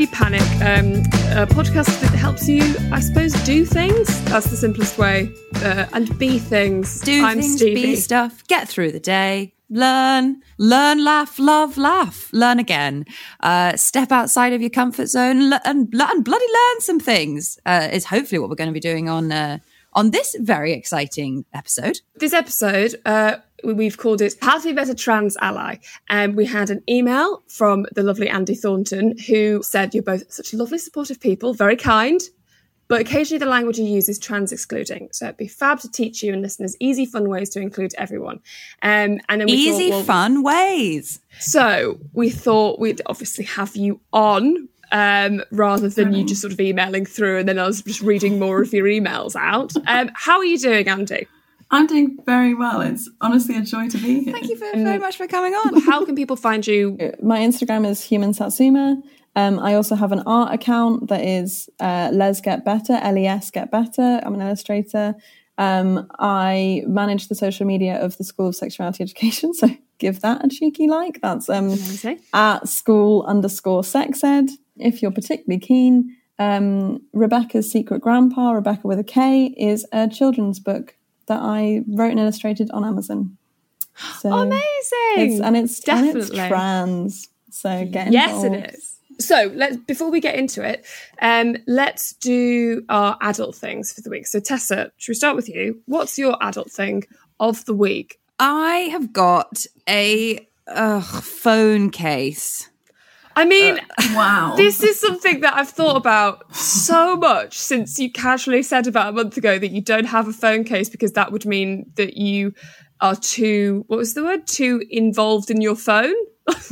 Nobody Panic, um, a podcast that helps you, I suppose, do things. That's the simplest way, uh, and be things. do I'm things, Stevie. be stuff, get through the day, learn, learn, laugh, love, laugh, learn again, uh, step outside of your comfort zone, le- and, and bloody learn some things. Uh, is hopefully what we're going to be doing on uh, on this very exciting episode. This episode, uh, we've called it "How to Be a Better Trans Ally," and we had an email from the lovely Andy Thornton who said, "You're both such lovely, supportive people, very kind." But occasionally the language you use is trans excluding. So it'd be fab to teach you and listeners easy, fun ways to include everyone. Um, and then we Easy, thought, well, fun ways. So we thought we'd obviously have you on um, rather than you just sort of emailing through and then I was just reading more of your emails out. Um, how are you doing, Andy? I'm doing very well. It's honestly a joy to be here. Thank you for, very much for coming on. How can people find you? My Instagram is human satsuma. Um, I also have an art account that is uh, Les Get Better, L E S Get Better. I'm an illustrator. Um, I manage the social media of the School of Sexuality Education, so give that a cheeky like. That's um, at school underscore sex ed. If you're particularly keen, um, Rebecca's Secret Grandpa, Rebecca with a K, is a children's book that I wrote and illustrated on Amazon. So Amazing. it's, and it's and it's Definitely. trans. So get involved. Yes, it is. So let's before we get into it, um, let's do our adult things for the week. So Tessa, should we start with you? What's your adult thing of the week? I have got a uh, phone case. I mean, uh, Wow. this is something that I've thought about so much since you casually said about a month ago that you don't have a phone case because that would mean that you are too what was the word too involved in your phone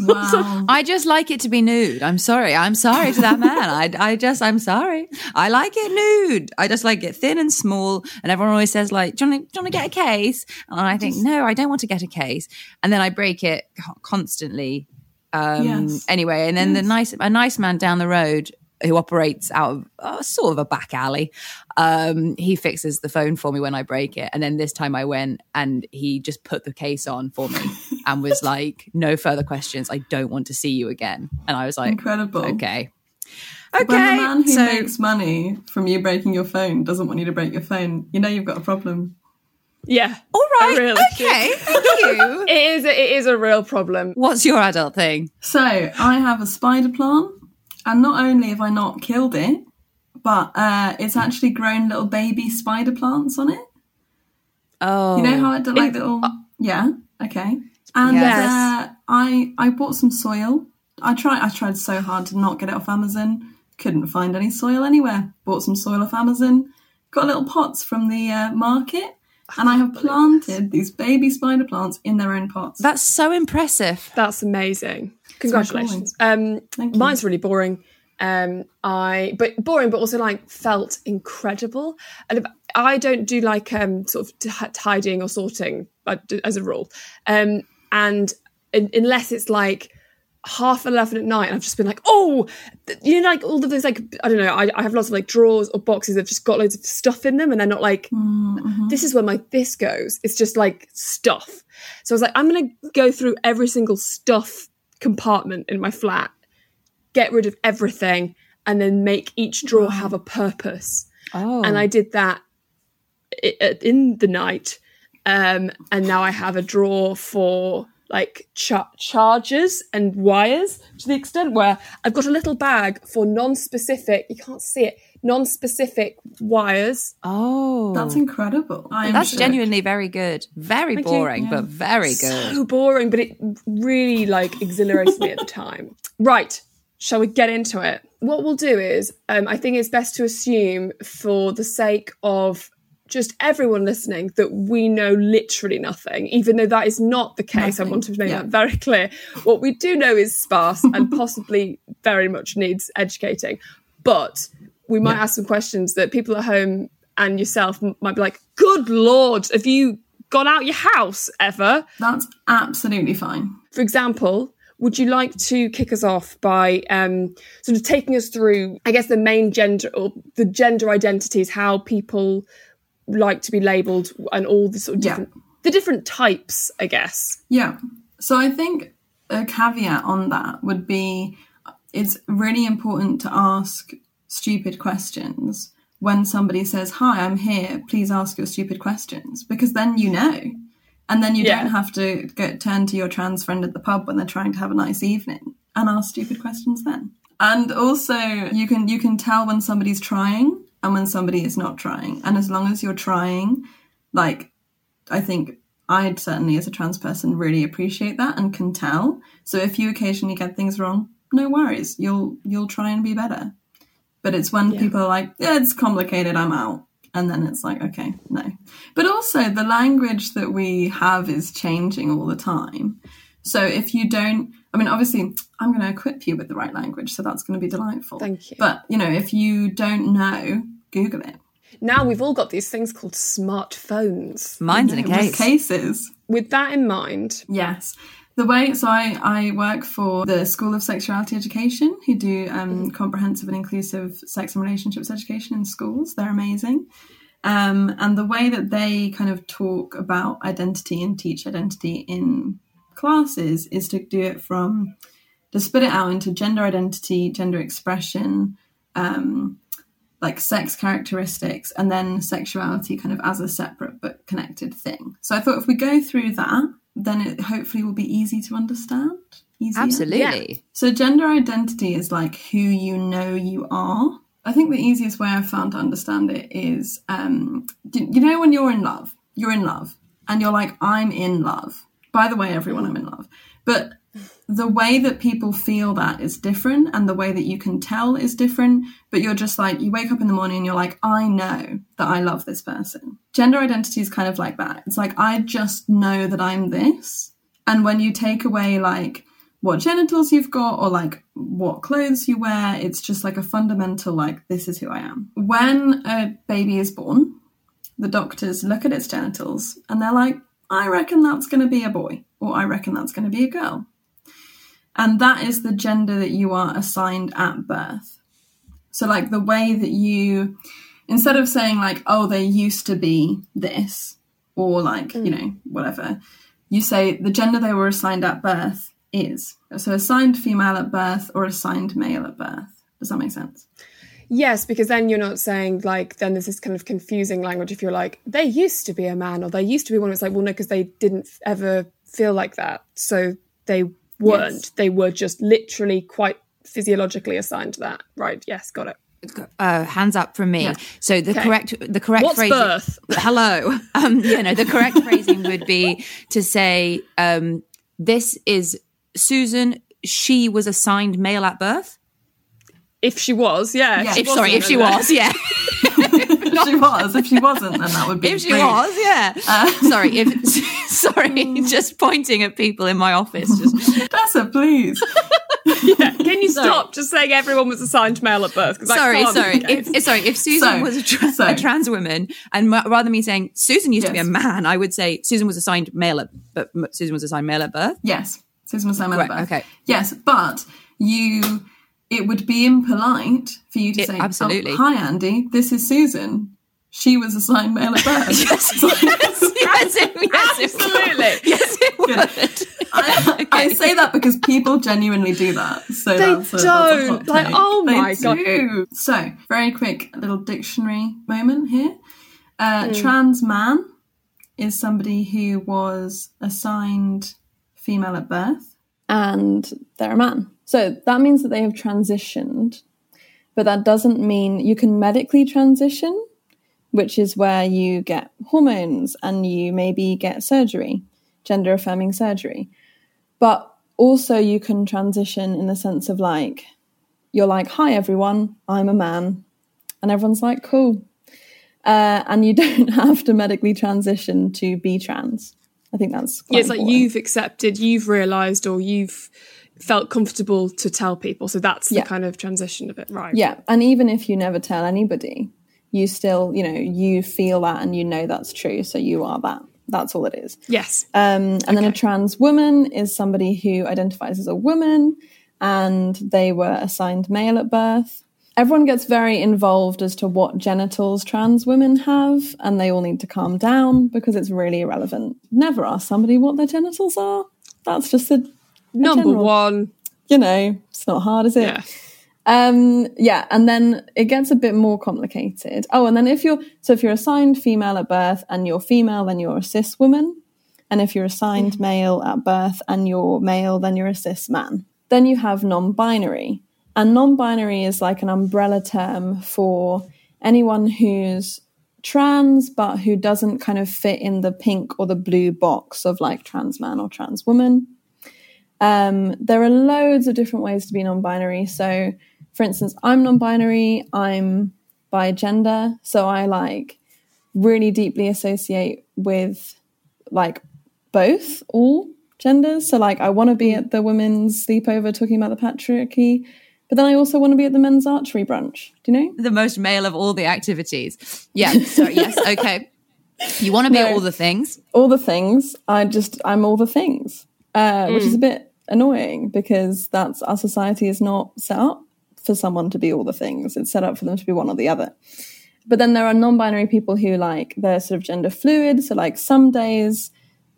wow. I just like it to be nude. I'm sorry. I'm sorry to that man. I, I just, I'm sorry. I like it nude. I just like it thin and small. And everyone always says like, do you want to, do you want to get a case? And I think, no, I don't want to get a case. And then I break it constantly. Um, Yes. anyway, and then the nice, a nice man down the road who operates out of uh, sort of a back alley. Um, he fixes the phone for me when I break it. And then this time I went and he just put the case on for me and was like, no further questions. I don't want to see you again. And I was like, Incredible. okay. Okay. When the man who so, makes money from you breaking your phone doesn't want you to break your phone, you know you've got a problem. Yeah all right. I really okay. Thank you. it is it is a real problem What's your adult thing? So I have a spider plant, and not only have I not killed it, but uh, it's actually grown little baby spider plants on it. Oh, You know how it did like little yeah, okay. And Yes. uh, I I bought some soil. I tried I tried so hard to not get it off Amazon. Couldn't find any soil anywhere. Bought some soil off Amazon. Got little pots from the uh, market, and I have planted these baby spider plants in their own pots. that's so impressive. that's amazing. Congratulations. um Thank you. mine's really boring. Um i but boring but also like felt incredible. And if, i don't do like um sort of t- tidying or sorting uh, d- as a rule. Um and un- unless it's like half 11 at night and i've just been like oh you know like all of those like i don't know I, I have lots of like drawers or boxes that have just got loads of stuff in them and they're not like this is where my this goes it's just like stuff so i was like i'm gonna go through every single stuff compartment in my flat get rid of everything and then make each drawer have a purpose. Oh. And I did that in the night. Um, and now I have a drawer for like cha- chargers and wires to the extent where I've got a little bag for non-specific. You can't see it. Non-specific wires. oh. That's incredible. I'm That's shook. genuinely very good. Very Thank you. boring, but very good. So boring, but it really like exhilarated me at the time. Right. Shall we get into it? What we'll do is, um, I think it's best to assume, for the sake of just everyone listening, that we know literally nothing, even though that is not the case. I Nothing. want to make Yeah. that very clear. What we do know is sparse and possibly very much needs educating. But we might ask some questions that people at home and yourself might be like, good Lord, have you gone out your house ever? That's absolutely fine. For example, would you like to kick us off by um, sort of taking us through, I guess, the main gender or the gender identities, how people like to be labelled, and all the sort of Yeah. different the different types, I guess. Yeah. So I think a caveat on that would be it's really important to ask stupid questions when somebody says, Hi, I'm here, please ask your stupid questions, because then you know. And then you Yeah. don't have to go, turn to your trans friend at the pub when they're trying to have a nice evening and ask stupid questions then. And also you can you can tell when somebody's trying and when somebody is not trying. And as long as you're trying, like I think I'd certainly, as a trans person, really appreciate that and can tell. So if you occasionally get things wrong, no worries. You'll you'll try and be better. But it's when people are like, "Yeah, it's complicated. I'm out," and then it's like, okay, no. But also, the language that we have is changing all the time. So if you don't, I mean, obviously, I'm going to equip you with the right language, so that's going to be delightful. Thank you. But you know, if you don't know, Google it. Now we've all got these things called smartphones. Mine's in a With case. cases. With that in mind, Yes. The way, so I, I work for the School of Sexuality Education, who do um, comprehensive and inclusive sex and relationships education in schools. They're amazing. Um, and the way that they kind of talk about identity and teach identity in classes is to do it from, to split it out into gender identity, gender expression, um, like sex characteristics, and then sexuality kind of as a separate but connected thing. So I thought if we go through that, then it hopefully will be easy to understand. Easier. Absolutely. So gender identity is like who you know you are. I think the easiest way I've found to understand it is, um, you know, when you're in love, you're in love, and you're like, I'm in love. By the way, everyone, I'm in love. But the way that people feel that is different, and the way that you can tell is different. But you're just like, you wake up in the morning and you're like, I know that I love this person. Gender identity is kind of like that. It's like, I just know that I'm this. And when you take away, like, what genitals you've got or like what clothes you wear. It's just like a fundamental, like, this is who I am. When a baby is born, the doctors look at its genitals and they're like, I reckon that's going to be a boy or I reckon that's going to be a girl. And that is the gender that you are assigned at birth. So, like, the way that you, instead of saying, like, oh, they used to be this, or like, you mm. know, whatever, you say the gender they were assigned at birth is. So assigned female at birth or assigned male at birth. Does that make sense? Yes, because then you're not saying like then there's this kind of confusing language if you're like they used to be a man or they used to be one. It's like well no, because they didn't ever feel like that, so they weren't. Yes. They were just literally quite physiologically assigned to that. Right? Yes, got it. Uh, hands up from me. Yeah. So the Okay. correct the correct What's phrasing. birth? Hello. Um, you know the correct phrasing would be to say um, this is Susan. She was assigned male at birth. If she was, yeah. Yeah. she If sorry, if she then- was, yeah. if she was, if she wasn't, then that would be. if she brilliant. was, yeah. Uh, sorry, if sorry, just pointing at people in my office. Just Tessa, please. Yeah. Can you stop just saying everyone was assigned male at birth? 'Cause that sorry, can't sorry. If, sorry, if Susan So- was a, tra- so- a trans woman, and ma- rather than me saying Susan used to be a man, I would say Susan was assigned male at, but m- Susan was assigned male at birth. Yes, Susan was assigned male Right, at birth. okay. Yes, but you. It would be impolite for you to It- say, absolutely. "Oh, hi, Andy. This is Susan." she was assigned male at birth. yes, yes, yes, yes, it Absolutely. Yes, it would. I, I say that because people genuinely do that. So They that's a, don't. hot Like, oh They my God. do. So, very quick little dictionary moment here. Uh, Hmm. Trans man is somebody who was assigned female at birth and they're a man. So that means that they have transitioned, but that doesn't mean you can medically transition, which is where you get hormones and you maybe get surgery, gender affirming surgery. But also, you can transition in the sense of like, you're like, hi everyone, I'm a man. And everyone's like, cool. Uh, and you don't have to medically transition to be trans. I think that's quite Yeah, it's like important. you've accepted, you've realised, or you've felt comfortable to tell people. So that's Yeah. the kind of transition of it, right? Yeah, and even if you never tell anybody, you still, you know, you feel that and you know that's true. So you are that. That's all it is. Yes. Um, and then a trans woman is somebody who identifies as a woman and they were assigned male at birth. Everyone gets very involved as to what genitals trans women have, and they all need to calm down because it's really irrelevant. Never ask somebody what their genitals are. That's just a, Number one. you know, it's not hard, is it? Yeah. Um, yeah, and then it gets a bit more complicated. Oh, and then if you're so if you're assigned female at birth and you're female, then you're a cis woman. And if you're assigned male at birth and you're male, then you're a cis man. Then you have non-binary. And non-binary is like an umbrella term for anyone who's trans but who doesn't kind of fit in the pink or the blue box of like trans man or trans woman. Um, there are loads of different ways to be non binary. So, for instance, I'm non binary, I'm bi gender. So, I like really deeply associate with like both, all genders. So, like, I want to be at the women's sleepover talking about the patriarchy, but then I also want to be at the men's archery brunch. Do you know? the most male of all the activities. Yeah. So yes, okay. You want to be No. all the things. all the things. I just I'm all the things, uh, which is a bit annoying because that's our society is not set up for someone to be all the things. It's set up for them to be one or the other. But then there are non-binary people who like they're sort of gender fluid. So like some days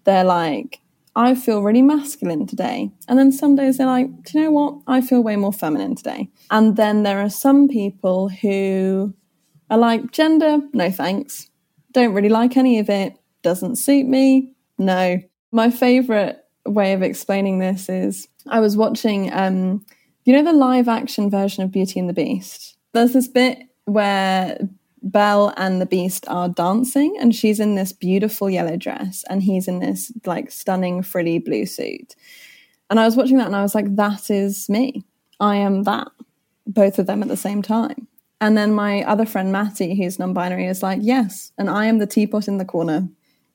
they're like, I feel really masculine today, and then some days they're like, do you know what? I feel way more feminine today. And then there are some people who are like, gender, no thanks don't really like any of it, doesn't suit me. No. My favorite way of explaining this is I was watching, um, you know, the live action version of Beauty and the Beast? There's this bit where Belle and the Beast are dancing, and she's in this beautiful yellow dress, and he's in this like stunning frilly blue suit. And I was watching that and I was like, that is me. I am that. Both of them at the same time. And then my other friend Matty, who's non-binary, is like, yes, and I am the teapot in the corner.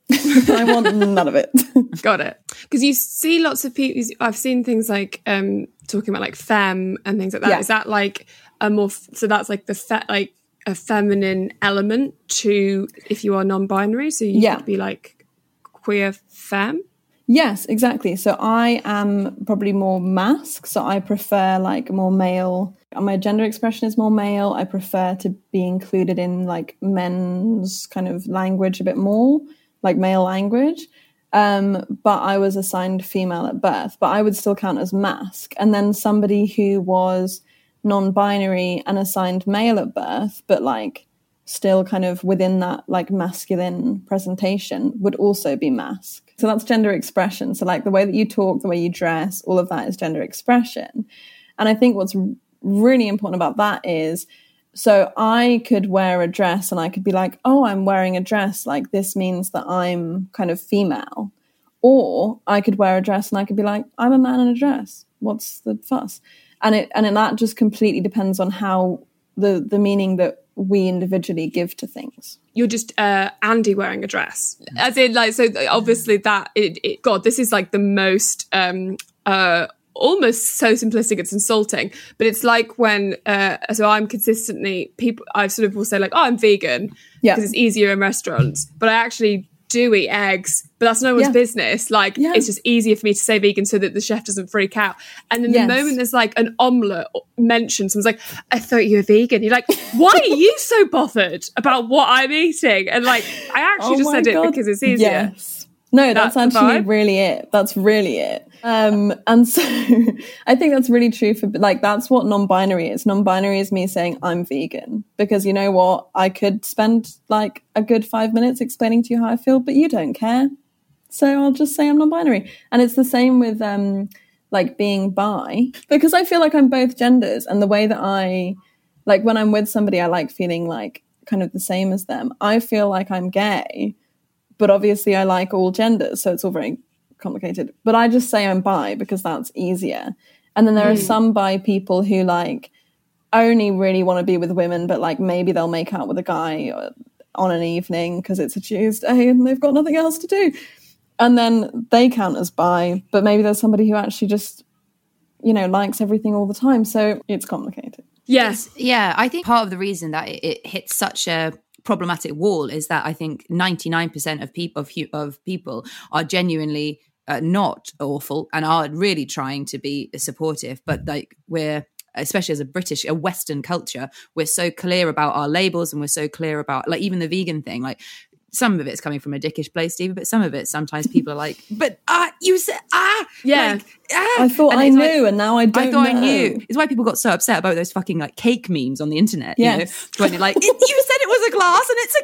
I want none of it. Got it. Because you see lots of people. I've seen things like um talking about like femme and things like that. Is Yeah. that like a more? So that's like the fe- like a feminine element to if you are non-binary. So you Yeah. could be like queer femme. yes, exactly. So I am probably more masc. So I prefer like more male. My gender expression is more male. I prefer to be included in like men's kind of language a bit more, like male language. Um, but I was assigned female at birth, but I would still count as masc. And then somebody who was non binary and assigned male at birth, but like still kind of within that like masculine presentation would also be masc. So that's gender expression. So, like the way that you talk, the way you dress, all of that is gender expression. And I think what's really important about that is so I could wear a dress and I could be like, oh, I'm wearing a dress. Like this means that I'm kind of female. Or I could wear a dress and I could be like, I'm a man in a dress. What's the fuss? And it and that just completely depends on how the the meaning that we individually give to things. You're just uh, Andy wearing a dress, as in like so. Obviously, that it, it, God, this is like the most um uh almost so simplistic it's insulting but it's like when uh so i'm consistently people i sort of will say like oh i'm vegan Yeah. because it's easier in restaurants but i actually do eat eggs, but that's no one's Yeah. business. Like Yeah. it's just easier for me to say vegan so that the chef doesn't freak out. And then Yes. the moment there's like an omelette mentioned, someone's like, "I thought you were vegan." You're like, "Why are you so bothered about what I'm eating?" And like, I actually Oh just said it because it's easier. Yes. No, that's, That's actually really it. That's really it. Um, and so I think that's really true for like that's what non-binary is. Non-binary is me saying I'm vegan because you know what? I could spend like a good five minutes explaining to you how I feel, but you don't care. So I'll just say I'm non-binary. And it's the same with um like being bi because I feel like I'm both genders and the way that I like when I'm with somebody I like feeling like kind of the same as them. I feel like I'm gay but obviously I like all genders, so it's all very complicated. But I just say I'm bi because that's easier. And then there are some bi people who like only really want to be with women, but like maybe they'll make out with a guy uh, on an evening because it's a Tuesday and they've got nothing else to do. And then they count as bi, but maybe there's somebody who actually just, you know, likes everything all the time. So it's complicated. Yes. Yeah, I think part of the reason that it, it hits such a problematic wall is that I think 99% of people of, of people are genuinely uh, not awful and are really trying to be supportive, but like we're especially as a British, a Western culture, we're so clear about our labels and we're so clear about like even the vegan thing, like some of it's coming from a dickish place, Stevie, but some of it sometimes people are like, but ah, you said ah, Yeah. like. I thought And I knew like- and now I don't I thought I knew. It's why people got so upset about those fucking like cake memes on the internet. Yes. You know, when you're like, you said it was a glass and it's a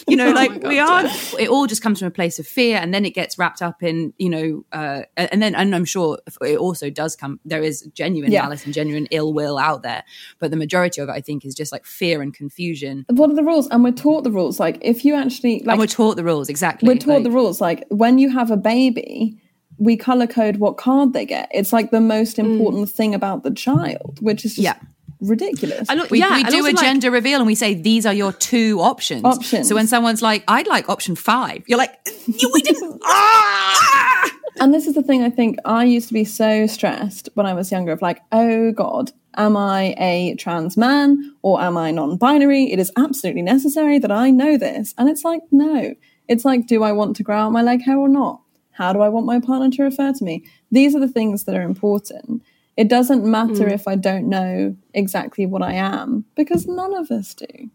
cake. You know, Oh like God, we are. It all just comes from a place of fear, and then it gets wrapped up in you know, uh, and then and I'm sure it also does come. There is genuine Yeah. malice and genuine ill will out there, but the majority of it, I think, is just like fear and confusion. What are the rules? And we're taught the rules. Like if you actually like and we're taught the rules exactly. we're taught like- the rules. Like when you have a baby, we color code what card they get. It's like the most important thing about the child, which is just Yeah. ridiculous. And look, We, yeah, we do a like- gender reveal and we say these are your two options. Options. So when someone's like, "I'd like option five, you're like, "You- "We didn't." ah! and this is the thing I think I used to be so stressed when I was younger of like, oh God, am I a trans man or am I non binary? It is absolutely necessary that I know this. And it's like, no. It's like, do I want to grow out my leg hair or not? How do I want my partner to refer to me? These are the things that are important. It doesn't matter mm. if I don't know exactly what I am because none of us do.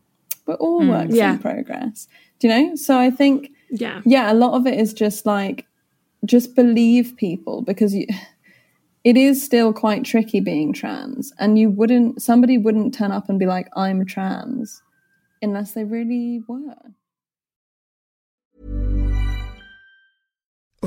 We're all mm, works Yeah. in progress. Do you know? So I think Yeah. yeah, a lot of it is just like just believe people because you it is still quite tricky being trans and you wouldn't somebody wouldn't turn up and be like I'm trans unless they really were.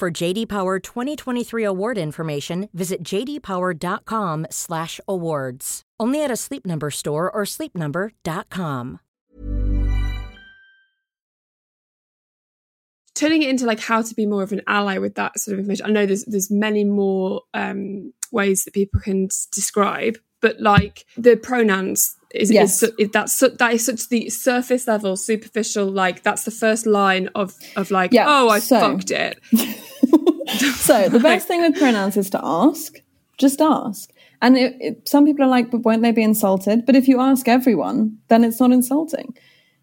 For JD Power 2023 award information, visit jdpower.com/awards. Only at a Sleep Number store or sleepnumber.com. turning it into like how to be more of an ally with that sort of information. I know there's there's many more um, ways that people can describe, but like the pronouns is, Yes. is, is that's su- that is such the surface level, superficial. Like that's the first line of of like, Yeah, oh, I so- fucked it. So the best thing with pronouns is to ask. Just ask. And it, it, some people are like, but won't they be insulted? But if you ask everyone, then it's not insulting.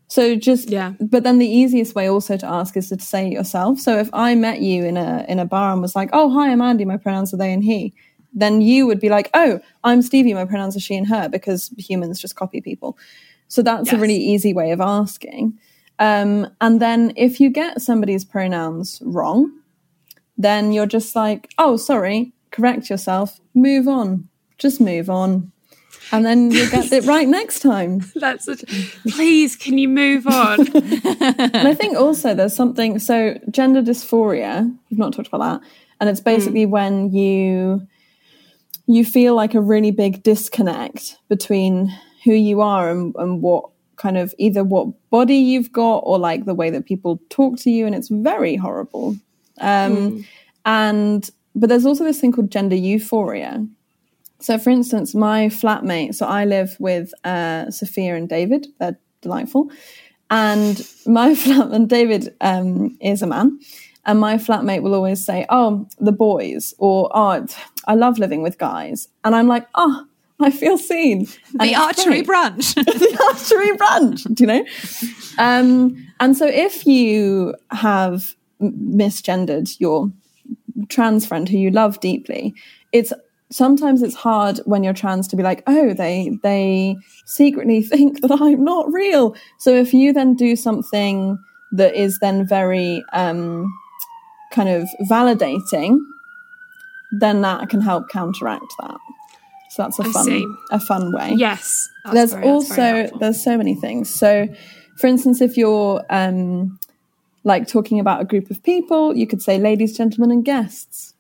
So just Yeah. But then the easiest way also to ask is to say it yourself. So if I met you in a in a bar and was like, "Oh, hi, I'm Andy. My pronouns are they and he," then you would be like, "Oh, I'm Stevie. My pronouns are she and her," because humans just copy people. So that's a really easy way of asking. Um, and then if you get somebody's pronouns wrong, then you're just like, oh, sorry, correct yourself, move on, just move on. And then you'll get it right next time. That's such, please, can you move on? And I think also there's something, so gender dysphoria, we've not talked about that. And it's basically when you you feel like a really big disconnect between who you are and, and what kind of either what body you've got or like the way that people talk to you and it's very horrible. Um and but there's also this thing called gender euphoria. So for instance my flatmate so i live with uh sophia and david. They're delightful. And my flat and david um is a man and my flatmate will always say oh the boys or oh i love living with guys and i'm like oh i feel seen And The archery very- branch. the archery branch, do you know? Um, and so if you have misgendered your trans friend who you love deeply, it's sometimes it's hard when you're trans to be like, oh, they they secretly think that I'm not real. So if you then do something that is then very um, kind of validating, then that can help counteract that. So that's a I fun see. a fun way yes. there's very- also there's so many things so for instance if you're um like talking about a group of people you could say ladies gentlemen and guests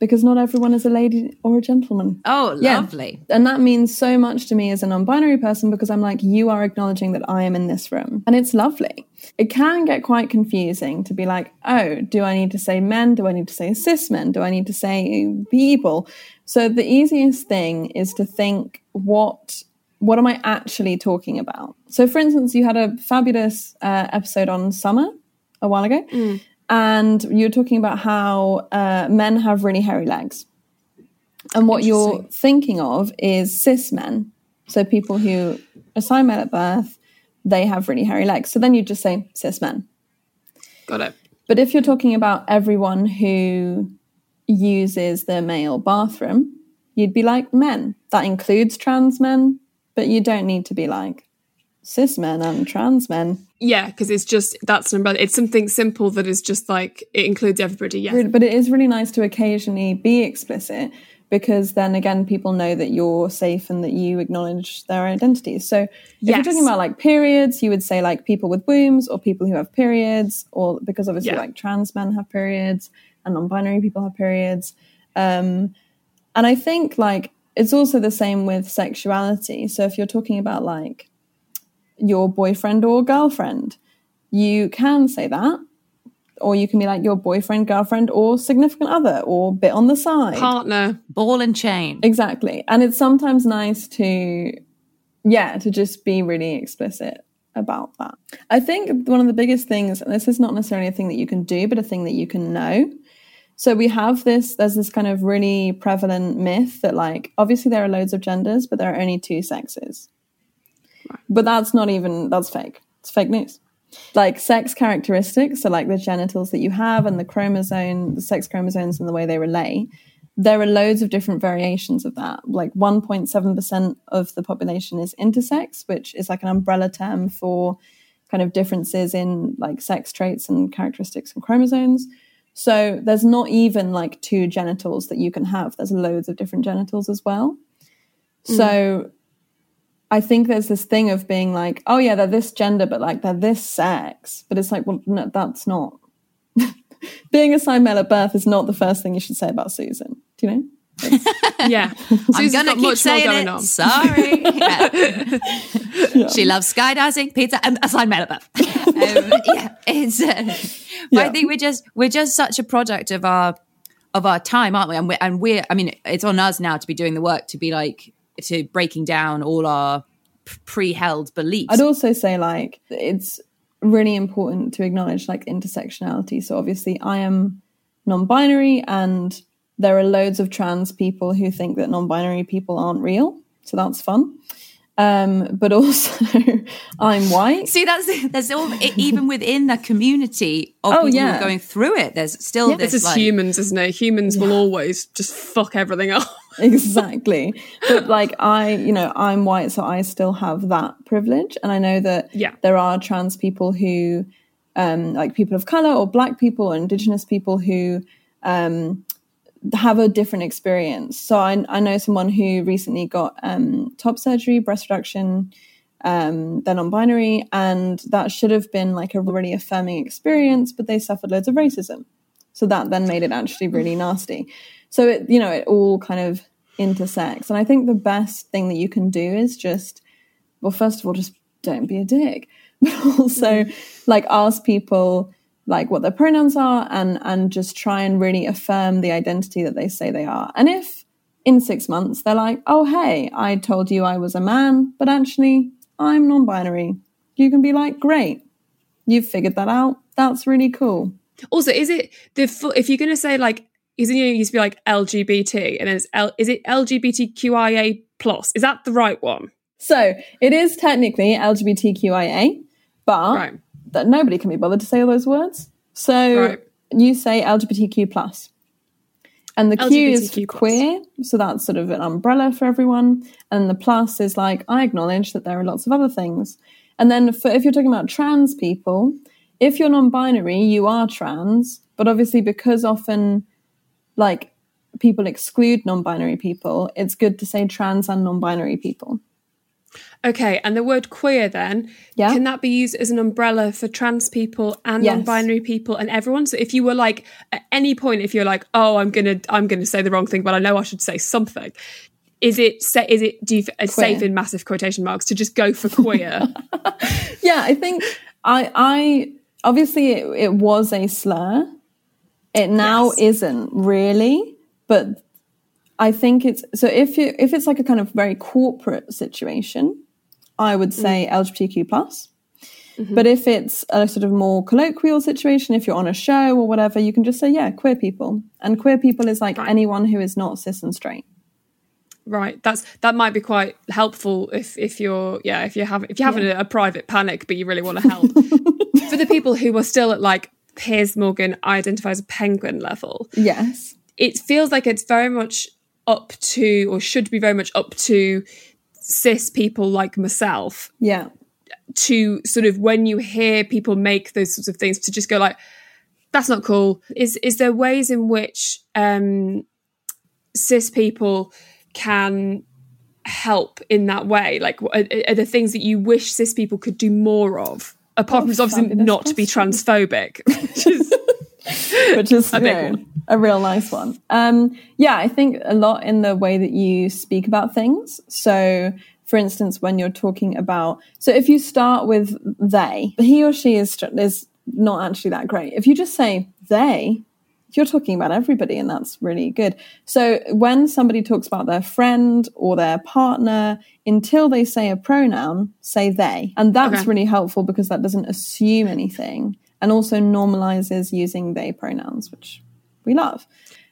because not everyone is a lady or a gentleman. Oh, Yeah. lovely. and that means so much to me as a non-binary person because i'm like you are acknowledging that i am in this room. And it's lovely. It can get quite confusing to be like oh do i need to say men? Do i need to say cis men? Do i need to say people? So the easiest thing is to think what what am i actually talking about? So for instance you had a fabulous uh, episode on summer a while ago and you're talking about how uh, men have really hairy legs and what you're thinking of is cis men. So people who assign male at birth, they have really hairy legs. So then you just say cis men. got it. But if you're talking about everyone who uses the male bathroom, you'd be like men. That includes trans men, but you don't need to be like cis men and trans men. Yeah, because it's just that's an umbrella. It's something simple that is just like it includes everybody. Yeah, But it is really nice to occasionally be explicit because then again, people know that you're safe and that you acknowledge their identities. So if you're talking about like periods, you would say like people with wombs or people who have periods, or because obviously Yeah. like trans men have periods and non binary people have periods. Um, and I think like it's also the same with sexuality. So if you're talking about like your boyfriend or girlfriend, you can say that. Or you can be like your boyfriend, girlfriend, or significant other, or bit on the side. partner. Ball and chain. Exactly. And it's sometimes nice to, yeah, to just be really explicit about that. I think one of the biggest things, and this is not necessarily a thing that you can do, but a thing that you can know. So we have this, there's this kind of really prevalent myth that, like, obviously there are loads of genders, but there are only two sexes. But that's not even, that's fake. It's fake news. Like sex characteristics, so like the genitals that you have and the chromosome, the sex chromosomes and the way they relate, there are loads of different variations of that. Like 1.7% of the population is intersex, which is like an umbrella term for kind of differences in like sex traits and characteristics and chromosomes. So there's not even like two genitals that you can have. There's loads of different genitals as well. So mm. I think there's this thing of being like, oh yeah, they're this gender, but like they're this sex. But it's like, well, no, that's not. being assigned male at birth is not the first thing you should say about Susan. Do you know? Yeah, I'm gonna got keep much more saying going it. on. Sorry. Yeah. She loves skydiving, pizza, and assigned male above. um, yeah, it's. Uh, but I think we're just we're just such a product of our of our time, aren't we? And we're, and we're I mean, it's on us now to be doing the work to be like to breaking down all our pre-held beliefs. I'd also say like it's really important to acknowledge like intersectionality. So obviously I am non-binary and there are loads of trans people who think that non-binary people aren't real. So that's fun. Um, but also I'm white. See, that's there's all even within the community of Oh, people yeah. going through it. There's still This this is like, humans, isn't it? Humans will always just fuck everything up. exactly. But like I, you know, I'm white, so I still have that privilege. And I know that Yeah. there are trans people who, um, like people of color or black people or indigenous people who um, have a different experience. So I, I know someone who recently got um, top surgery, breast reduction. Um, they're non-binary, and that should have been like a really affirming experience, but they suffered loads of racism. So that then made it actually really nasty. So it, you know, it all kind of intersects. And I think the best thing that you can do is just, well, first of all, just don't be a dick, but also mm-hmm. like ask people like what their pronouns are and and just try and really affirm the identity that they say they are. And if in six months they're like, oh hey, I told you I was a man, but actually I'm non-binary, you can be like, great, you've figured that out. That's really cool. Also, is it the if you're going to say like, isn't it used to be like LGBT and then it's L, is it LGBTQIA plus? Is that the right one? So it is technically LGBTQIA, but Right. that nobody can be bothered to say all those words. So Right. you say LGBTQ plus. and the Q is for queer, so that's sort of an umbrella for everyone. And the plus is like I acknowledge that there are lots of other things. And then for if you're talking about trans people, if you're non-binary, you are trans, but obviously because often like people exclude non-binary people, it's good to say trans and non-binary people. Okay, and the word queer then, Yeah. can that be used as an umbrella for trans people and Yes. non-binary people and everyone? So if you were like at any point, if you're like, oh, I'm gonna, I'm gonna say the wrong thing, but I know I should say something. Is it is it do you, uh, safe in massive quotation marks to just go for queer? yeah i think i i obviously it, it was a slur it now Yes. isn't really but i think it's so if you if it's like a kind of very corporate situation i would mm. say lgbtq plus. Mm-hmm. But if it's a sort of more colloquial situation if you're on a show or whatever you can just say yeah queer people. And queer people is like anyone who is not cis and straight. Right. That's that might be quite helpful if if you're yeah if you have if you're having a, a private panic but you really want to help. For the people who are still at like Piers Morgan identifies a penguin level, yes. It feels like it's very much up to or should be very much up to cis people like myself yeah. to sort of when you hear people make those sorts of things to just go like that's not cool. Is is there ways in which um cis people can help in that way? Like are, are there things that you wish cis people could do more of apart from obviously not to be transphobic which is which is A know, a real nice one. Um, yeah, I think a lot in the way that you speak about things. So, for instance, when you're talking about, so if you start with they, he or she is is not actually that great. If you just say they, you're talking about everybody, and that's really good. So when somebody talks about their friend or their partner, until they say a pronoun, say they. And that's Okay. really helpful because that doesn't assume anything and also normalizes using they pronouns, which we love.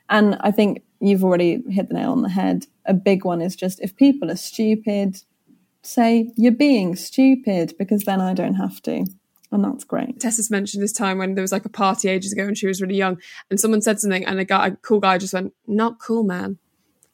And I think you've already hit the nail on the head. A big one is just if people are stupid, say you're being stupid because then I don't have to. And that's great. Tessa's mentioned this time when there was like a party ages ago and she was really young and someone said something and a guy, a cool guy just went, not cool, man.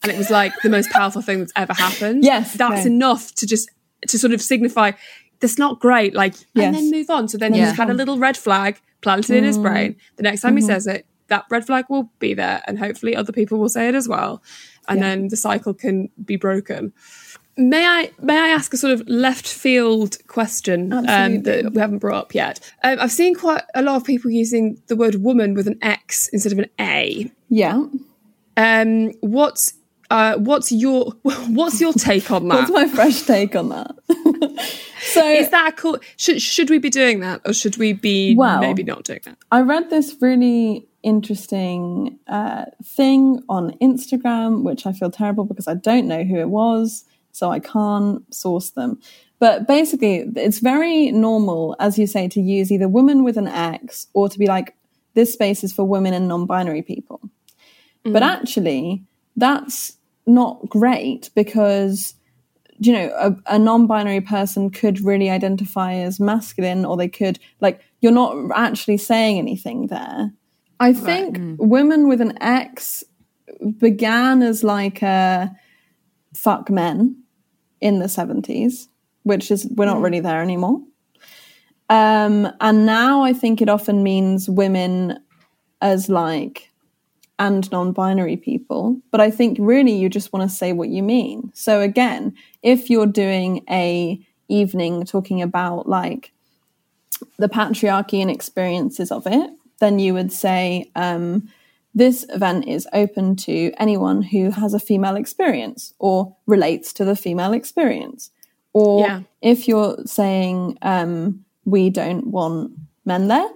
And it was like the most powerful thing that's ever happened. Yes, That's no. enough to just, to sort of signify that's not great. Like, and then move on. So then Yeah. he's had a little red flag planted in his Mm. brain. The next time he Mm-hmm. says it, that red flag will be there and hopefully other people will say it as well. And then the cycle can be broken. May I may I ask a sort of left field question um, that we haven't brought up yet? Um, I've seen quite a lot of people using the word woman with an X instead of an A. Yeah. Um, what's uh, what's your what's your take on that? What's my fresh take on that? so Is that cool? Should should we be doing that, or should we be Well- maybe not doing that? I read this really interesting uh, thing on Instagram, which I feel terrible because I don't know who it was. So I can't source them. But basically, it's very normal, as you say, to use either woman with an X or to be like, this space is for women and non binary people. But mm. actually, that's not great because, you know, a, a non binary person could really identify as masculine or they could, like, you're not actually saying anything there. I think mm. women with an X began as like a fuck men in the 70s, which is, we're not really there anymore. Um, and now I think it often means women as like, and non-binary people but i think really you just want to say what you mean so again if you're doing a evening talking about like the patriarchy and experiences of it then you would say um, this event is open to anyone who has a female experience or relates to the female experience. Or Yeah. if you're saying um, we don't want men there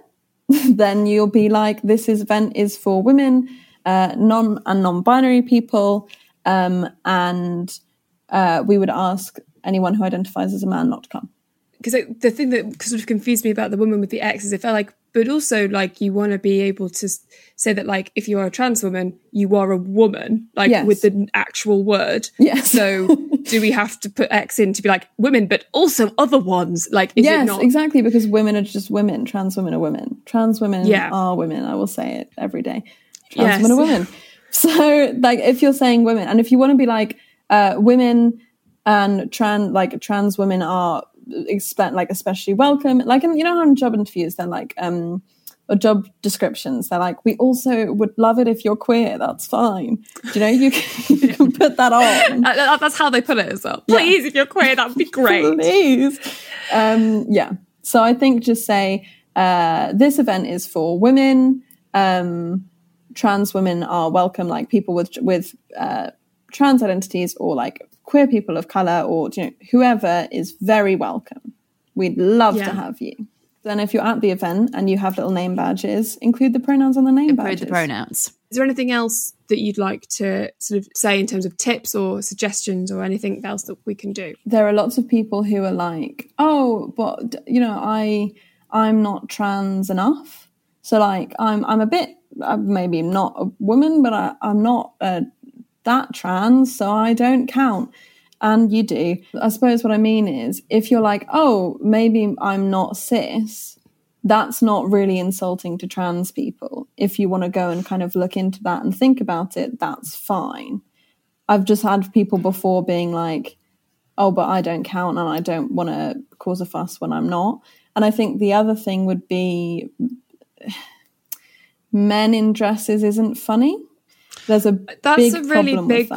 then you'll be like this is event is for women uh, non and non-binary people. Um, and uh, we would ask anyone who identifies as a man not to come. Because the thing that sort of confused me about the woman with the X is it felt like, but also like you want to be able to say that like if you are a trans woman, you are a woman, like Yes. with the actual word. Yes. So do we have to put X in to be like women, but also other ones? Like, yes not? exactly because women are just women trans women are women trans women Yeah. are women i will say it every day trans Yes. women are women so like if you're saying women and if you want to be like uh, women and trans like trans women are expect like especially welcome like in, you know how in job interviews they're like um or job descriptions they're like we also would love it if you're queer that's fine Do you know you can, you can put that on that's how they put it as well. Please, if you're queer, that would be great. Please. Um, yeah. So I think just say uh, this event is for women. Um, trans women are welcome, like people with with uh, trans identities or like queer people of color or you know whoever is very welcome. We'd love Yeah. to have you. Then if you're at the event and you have little name badges, include the pronouns on the name Include badges. the pronouns. Is there anything else that you'd like to sort of say in terms of tips or suggestions or anything else that we can do? there are lots of people who are like, oh, but you know, I I'm not trans enough. So like, I'm I'm a bit uh, maybe not a woman, but I, I'm not uh, that trans, so I don't count. And you do. I suppose what I mean is, if you're like, oh, maybe I'm not cis, that's not really insulting to trans people. If you want to go and kind of look into that and think about it, that's fine. I've just had people before being like, oh, but I don't count and I don't want to cause a fuss when I'm not. And I think the other thing would be men in dresses isn't funny. There's a That's big a really big-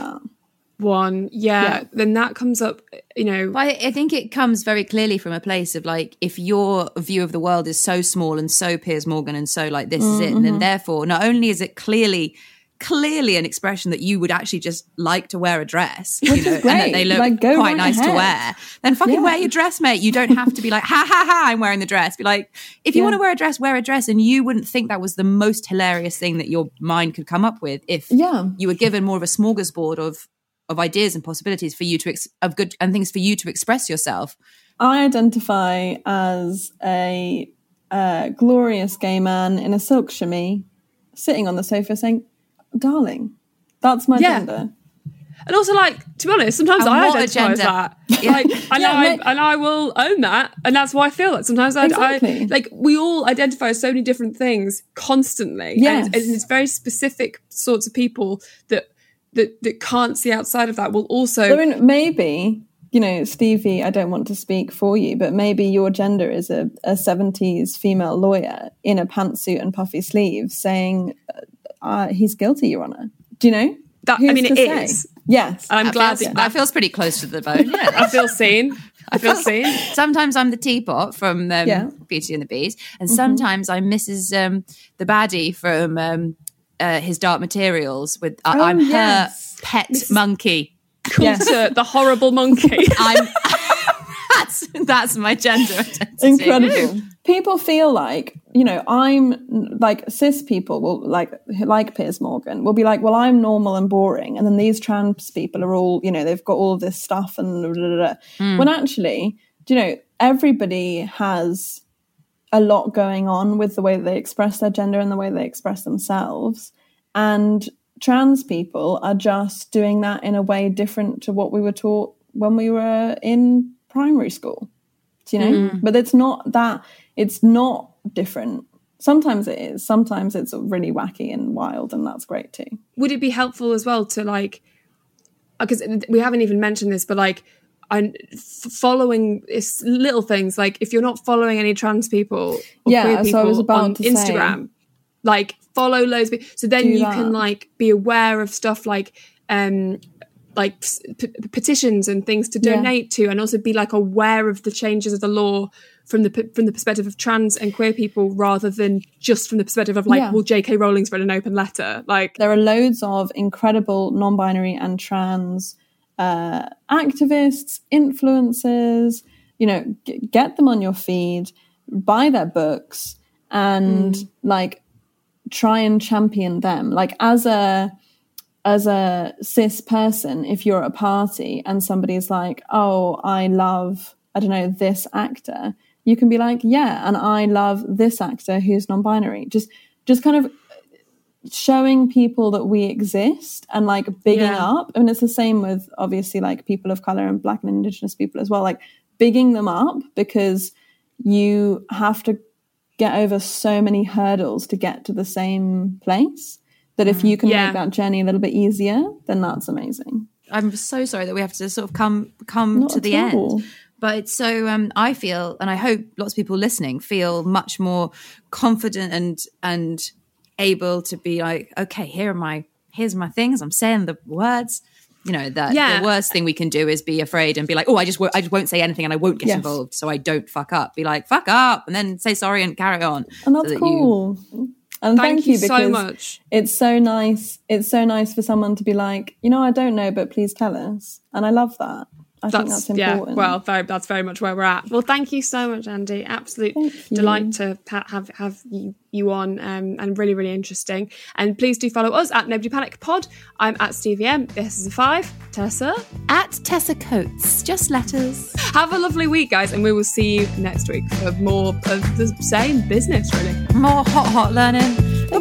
One, yeah, Yeah. then that comes up, you know, I, I think it comes very clearly from a place of like, if your view of the world is so small and so Piers Morgan and so like this is it, and then mm-hmm. therefore, not only is it clearly, clearly an expression that you would actually just like to wear a dress, you Which is know, and that they look Like, quite right nice to wear, then fucking Yeah. wear your dress, mate. You don't have to be like, ha ha ha, I'm wearing the dress. Be like, if you Yeah. want to wear a dress, wear a dress, and you wouldn't think that was the most hilarious thing that your mind could come up with if Yeah. you were given more of a smorgasbord of of ideas and possibilities for you to ex- of good and things for you to express yourself. I identify as a uh, glorious gay man in a silk chemise, sitting on the sofa saying, "Darling, that's my Yeah. gender." and also like to be honest, sometimes And I identify as that, Yeah. like, and Yeah, I mate. and I will own that, and that's why I feel that sometimes I, Exactly. I like we all identify as so many different things constantly, Yes. and, it's, and it's very specific sorts of people that that that can't see outside of that will also I mean, maybe you know, Stevie. I don't want to speak for you, but maybe your gender is a, a '70s female lawyer in a pantsuit and puffy sleeves saying uh, he's guilty, Your Honour. Do you know? That- I mean, it say? is. Yes, I'm That glad feels, that, that feels pretty close to the bone. Yeah. I feel seen. I feel seen. sometimes I'm the teapot from um, Yeah. Mm-hmm. Beauty and the Beast, and sometimes I'm Mrs. Um, the baddie from um, uh, his Dark Materials. With uh, Oh, I'm yes. her pet monkey. Yes. Coulter, the horrible monkey. I'm that's that's my gender identity. incredible. People feel like you know, I'm like cis people will like like Piers Morgan will be like, well, I'm normal and boring, and then these trans people are all, you know, they've got all of this stuff and blah, blah, blah. Mm. when actually, you know, everybody has a lot going on with the way that they express their gender and the way they express themselves, and trans people are just doing that in a way different to what we were taught when we were in primary school. Do you know? Mm. But it's not that. It's not different. Sometimes it is. Sometimes it's really wacky and wild, and that's great too. would it be helpful as well to like because we haven't even mentioned this but like f- following little things like if you're not following any trans people or Yeah, queer so I was about on to say- instagram like follow loads of people so then Do you that. can like be aware of stuff like um like p- petitions and things to Yeah. donate to and also be like aware of the changes of the law from the from the perspective of trans and queer people rather than just from the perspective of like Yeah. well JK Rowling's written an open letter like There are loads of incredible non-binary and trans uh, activists, influencers. You know, g- get them on your feed, buy their books, and like try and champion them. Like as a as a cis person, if you're at a party and somebody's like, "Oh, I love I don't know this actor," you can be like, "Yeah, and I love this actor who's non-binary." Just just kind of showing people that we exist and like bigging Yeah. up. I mean, it's the same with obviously like people of color and black and indigenous people as well, like bigging them up because you have to get over so many hurdles to get to the same place that if mm. you can Yeah. make that journey a little bit easier, then that's amazing. I'm so sorry that we have to sort of come come Not to the all. end. But it's so um, I feel, and I hope lots of people listening feel much more confident and and able to be like, okay, here are my here's my things. I'm saying the words. You know that Yeah. the worst thing we can do is be afraid and be like, oh, I just won't, I just won't say anything and I won't get Yes. involved, so I don't fuck up. Be like, fuck up, and then say sorry and carry on. And so that's that you- cool. and Thank thank, you you so because much. it's so nice. It's so nice for someone to be like, you know, I don't know, but please tell us. And I love that. I think that's yeah well very that's very much where we're at. Well thank you so much andy. Absolute Thank you. delight to ha- have have you, you on um, and really really interesting. And please do follow us at nobody panic pod. I'm at stevie m. This is a five. Tessa? At Tessa Coates, just letters. have a lovely week guys and we will see you next week for more of the same business really. More hot, hot learning. bye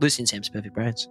And Sam's Perfect Brands.